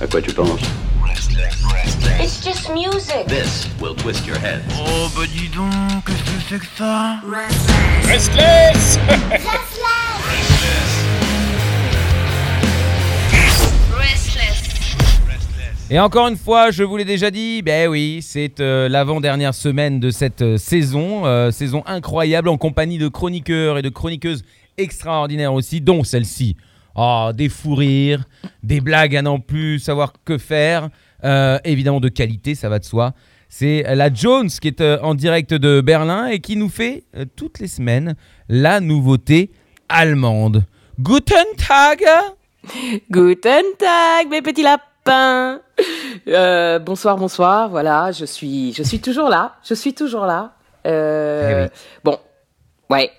À quoi tu penses It's just music. This will twist your head. Oh bah dis donc, qu'est-ce que c'est que ça Restless Restless. Et encore une fois, je vous l'ai déjà dit, ben oui, c'est euh, l'avant-dernière semaine de cette euh, saison, euh, saison incroyable en compagnie de chroniqueurs et de chroniqueuses extraordinaires aussi, dont celle-ci. Oh, des fous rires, des blagues à n'en plus savoir que faire, euh, évidemment de qualité, ça va de soi. C'est la Jones qui est euh, en direct de Berlin et qui nous fait euh, toutes les semaines la nouveauté allemande. Guten Tag Guten Tag, mes petits lapins. Euh, bonsoir, bonsoir. Voilà, je suis, je suis toujours là. Je suis toujours là. Eh oui. Bon, ouais.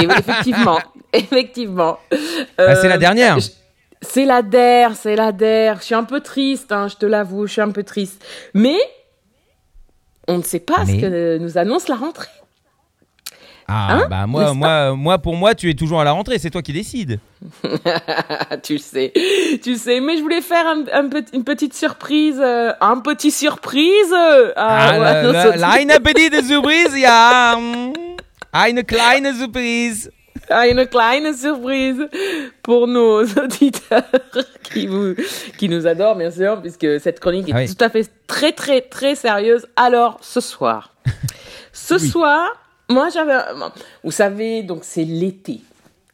Et oui, effectivement, effectivement. Ah, c'est la dernière. je- C'est la der, c'est la der. Je suis un peu triste, hein, je te l'avoue, je suis un peu triste. Mais on ne sait pas Mais ce que nous annonce la rentrée. Ah, Hein bah moi, moi, moi, pour moi, tu es toujours à la rentrée, c'est toi qui décides. tu le sais, tu le sais. Mais je voulais faire un, un petit- une petite surprise, euh, un petit surprise. euh, Ah, la- auditeurs. eine petite Surprise, ja. mm. Eine kleine Surprise. Ah, une kleine surprise pour nos auditeurs qui, vous, qui nous adorent, bien sûr, puisque cette chronique est Ah oui. tout à fait très, très, très sérieuse. Alors, ce soir, ce Oui. soir, moi, j'avais. Vous savez, donc, c'est l'été.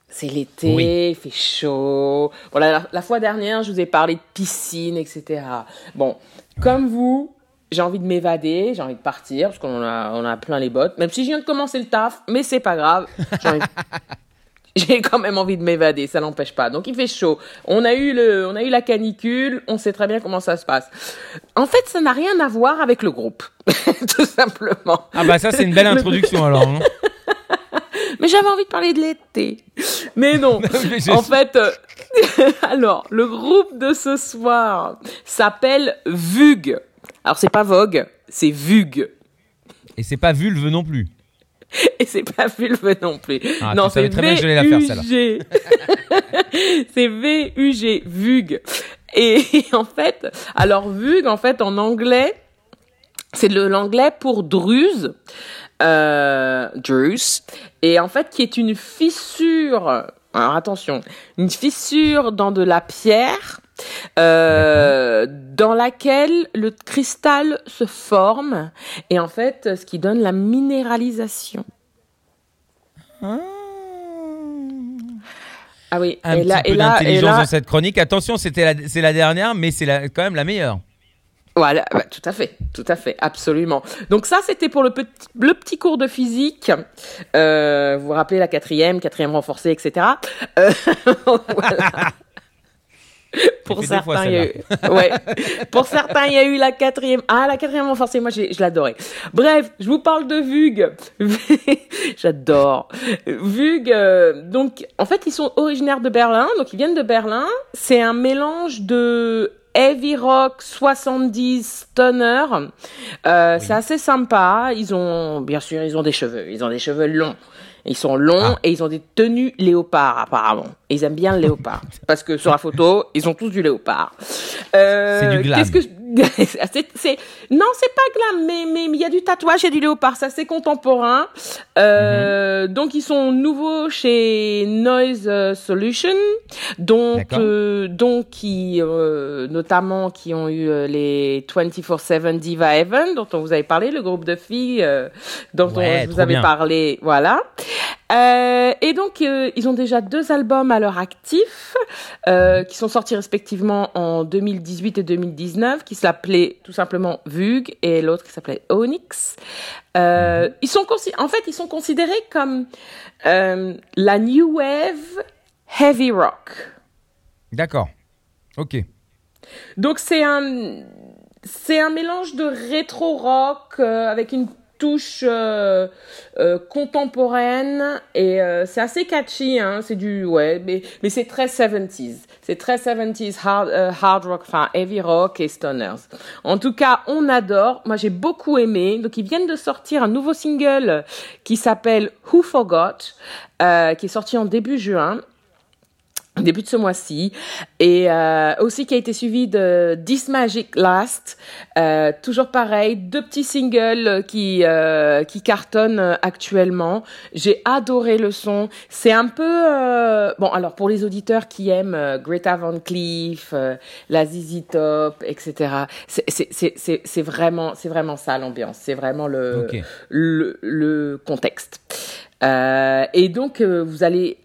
C'est l'été, Oui. il fait chaud. Voilà, la, la fois dernière, je vous ai parlé de piscine, etc. Bon, comme vous, j'ai envie de m'évader, j'ai envie de partir, parce qu'on a, on a plein les bottes, même si je viens de commencer le taf, mais c'est pas grave. J'ai quand même envie de m'évader, ça n'empêche pas. Donc il fait chaud. On a eu le, on a eu la canicule, on sait très bien comment ça se passe. En fait, ça n'a rien à voir avec le groupe, tout simplement. Ah bah ça, c'est une belle introduction alors. hein. Mais j'avais envie de parler de l'été. Mais non. Mais je- en fait, euh, alors le groupe de ce soir s'appelle Vug. Alors c'est pas Vogue, c'est Vug. Et c'est pas vulve non plus. Et c'est pas vulve non plus. Ah, non, tu savais c'est très bien que j'allais la faire, celle-là. VUG. c'est V-U-G, Vug. Et en fait, alors Vug, en fait, en anglais, c'est l'anglais pour druse, euh, druse, et en fait, qui est une fissure. Alors attention, une fissure dans de la pierre. Euh, dans laquelle le cristal se forme et en fait ce qui donne la minéralisation. Ah oui, Un et petit là, peu et là, et d'intelligence là, dans cette chronique. Attention, c'était la, c'est la dernière, mais c'est la- quand même la meilleure. Voilà, bah, tout à fait, tout à fait, absolument. Donc ça, c'était pour le petit, le petit cours de physique. Euh, vous vous rappelez la quatrième, quatrième renforcée, etc. Euh, voilà. Pour certains, il y a eu, ouais. Pour certains, il y a eu la quatrième. Ah, la quatrième renforcée, moi, je l'adorais. Bref, je vous parle de Vug. J'adore. Vug, euh, donc, en fait, ils sont originaires de Berlin, donc ils viennent de Berlin. C'est un mélange de heavy rock 70 stoner. Euh, C'est assez sympa. Ils ont, bien sûr, ils ont des cheveux. Ils ont des cheveux longs. Ils sont longs Ah. et ils ont des tenues léopard apparemment. Ils aiment bien le léopard parce que sur la photo, ils ont tous du léopard. Euh, C'est du glam. Qu'est-ce que je- c'est, c'est- non, c'est pas glam, mais mais il y a du tatouage et du léopard, ça c'est contemporain. Euh, Mhm. Donc ils sont nouveaux chez Noise euh, Solution, donc euh, donc qui euh, notamment qui ont eu euh, les 24/7 Diva Heaven dont on vous avait parlé, le groupe de filles euh, dont Ouais, on vous avait bien. parlé, voilà. Euh, et donc, euh, ils ont déjà deux albums à leur actif, euh, qui sont sortis respectivement en 2018 et 2019, qui s'appelaient tout simplement Vug et l'autre qui s'appelait Onyx. Euh, ils sont en fait, ils sont considérés comme la new wave heavy rock. D'accord. Ok. Donc c'est un c'est un mélange de rétro rock avec une touche euh, euh, contemporaine et euh, c'est assez catchy hein, c'est du ouais mais mais c'est très 70s c'est très 70s hard hard rock enfin heavy rock et stoners. En tout cas on adore. Moi j'ai beaucoup aimé. Donc ils viennent de sortir un nouveau single qui s'appelle Who Forgot qui est sorti en début juin début de ce mois-ci et euh, aussi qui a été suivi de This Magic Last euh, toujours pareil deux petits singles qui euh, qui cartonnent actuellement. J'ai adoré le son. C'est un peu euh, bon alors pour les auditeurs qui aiment euh, Greta Van Cleef euh, la ZZ Top etc c'est c'est c'est c'est vraiment c'est vraiment ça l'ambiance. C'est vraiment le le, le contexte. Euh, et donc euh, vous allez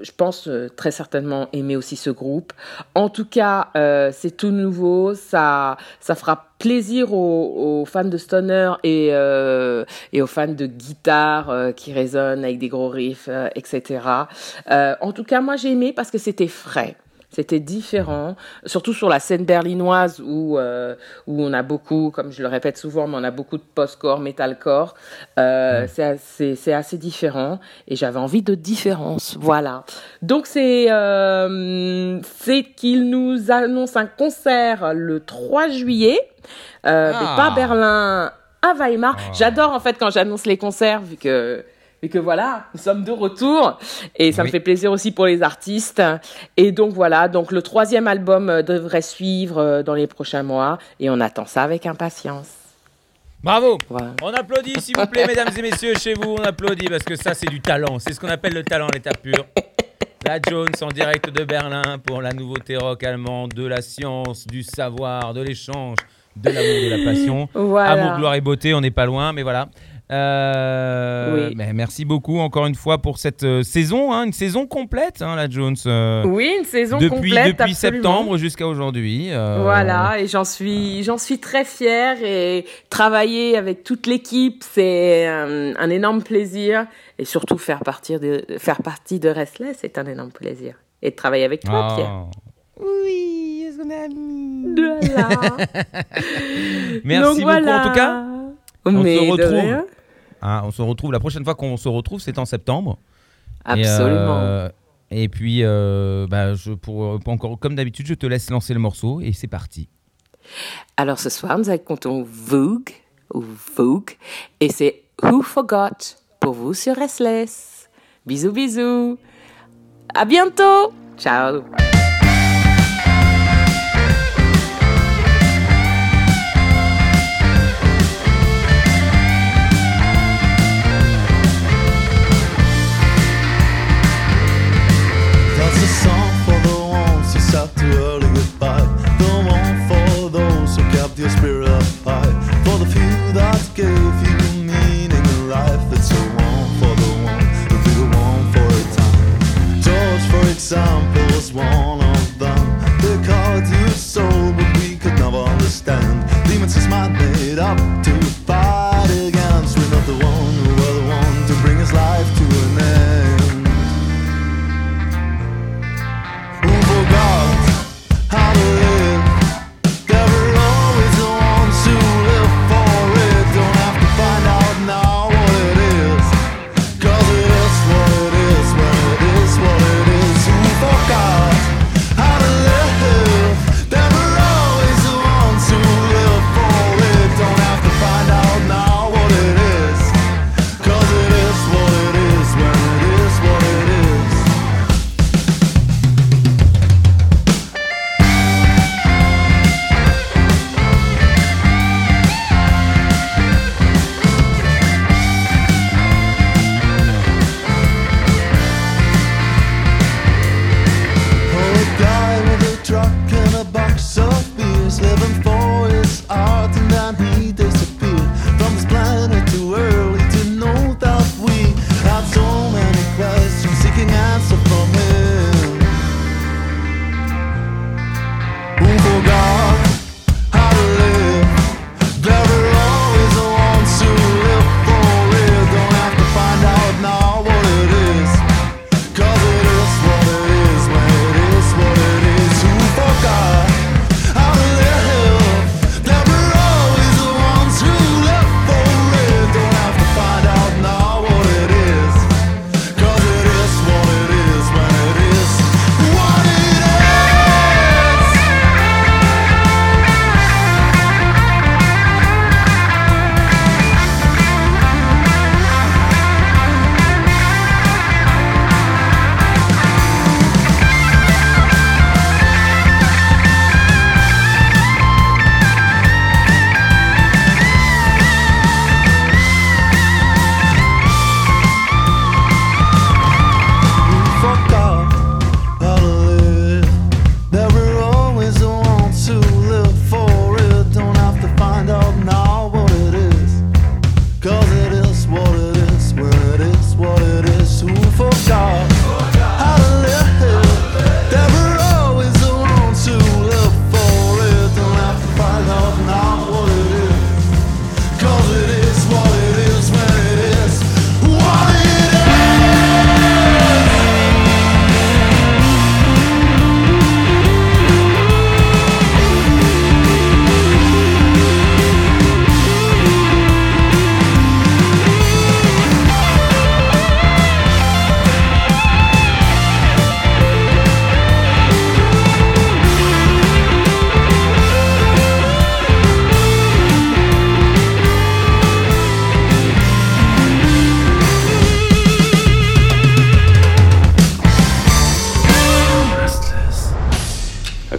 je pense euh, très certainement aimer aussi ce groupe. En tout cas, euh, c'est tout nouveau, ça, ça fera plaisir aux, aux fans de stoner et, euh, et aux fans de guitare euh, qui résonnent avec des gros riffs, euh, etc. Euh, en tout cas, moi j'ai aimé parce que c'était frais. C'était différent, surtout sur la scène berlinoise où, euh, où on a beaucoup, comme je le répète souvent, mais on a beaucoup de post-core, metalcore. Euh, c'est assez, c'est assez différent et j'avais envie de différence. Voilà. Donc c'est euh, c'est qu'il nous annonce un concert le 3 juillet, euh, mais Ah. pas à Berlin, à Weimar. Ah. J'adore en fait quand j'annonce les concerts vu que vu que voilà, nous sommes de retour et ça me fait plaisir aussi pour les artistes. Et donc voilà, donc le troisième album euh, devrait suivre euh, dans les prochains mois et on attend ça avec impatience. Bravo. On applaudit s'il vous plaît, mesdames et messieurs, chez vous, on applaudit parce que ça c'est du talent, c'est ce qu'on appelle le talent l'état pur. La Jones en direct de Berlin pour la nouveauté rock allemande, de la science, du savoir, de l'échange, de l'amour, de la passion. Voilà. Amour, gloire et beauté, on n'est pas loin, mais voilà. Euh, Oui. mais merci beaucoup encore une fois pour cette euh, saison, hein, une saison complète, hein, la Jones. euh, Oui, une saison depuis complète. depuis absolument. septembre jusqu'à aujourd'hui. euh, Voilà, et j'en suis, j'en suis très fière et travailler avec toute l'équipe, c'est un, un énorme plaisir et surtout faire partie de, faire partie de Restless, c'est un énorme plaisir. Et de travailler avec toi, ah. Pierre. Oui, on est amis. Voilà. Merci Donc beaucoup voilà. en tout cas. Mais se de retrouve. Hein, on se retrouve la prochaine fois qu'on se retrouve, c'est en septembre. Et, Absolument. euh, Et, puis, euh, bah, je, pour, pour encore, comme d'habitude, je te laisse lancer le morceau et c'est parti. Alors ce soir, nous écoutons Vogue, ou Vogue, et c'est Who Forgot pour vous sur Restless. Bisous, bisous. À bientôt. Ciao. my bed. up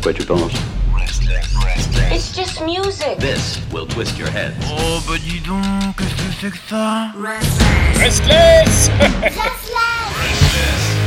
what you. Restless, restless. It's just music. This will twist your head. Oh, bah dis donc, qu'est-ce que c'est que ça Restless. Restless. restless. restless.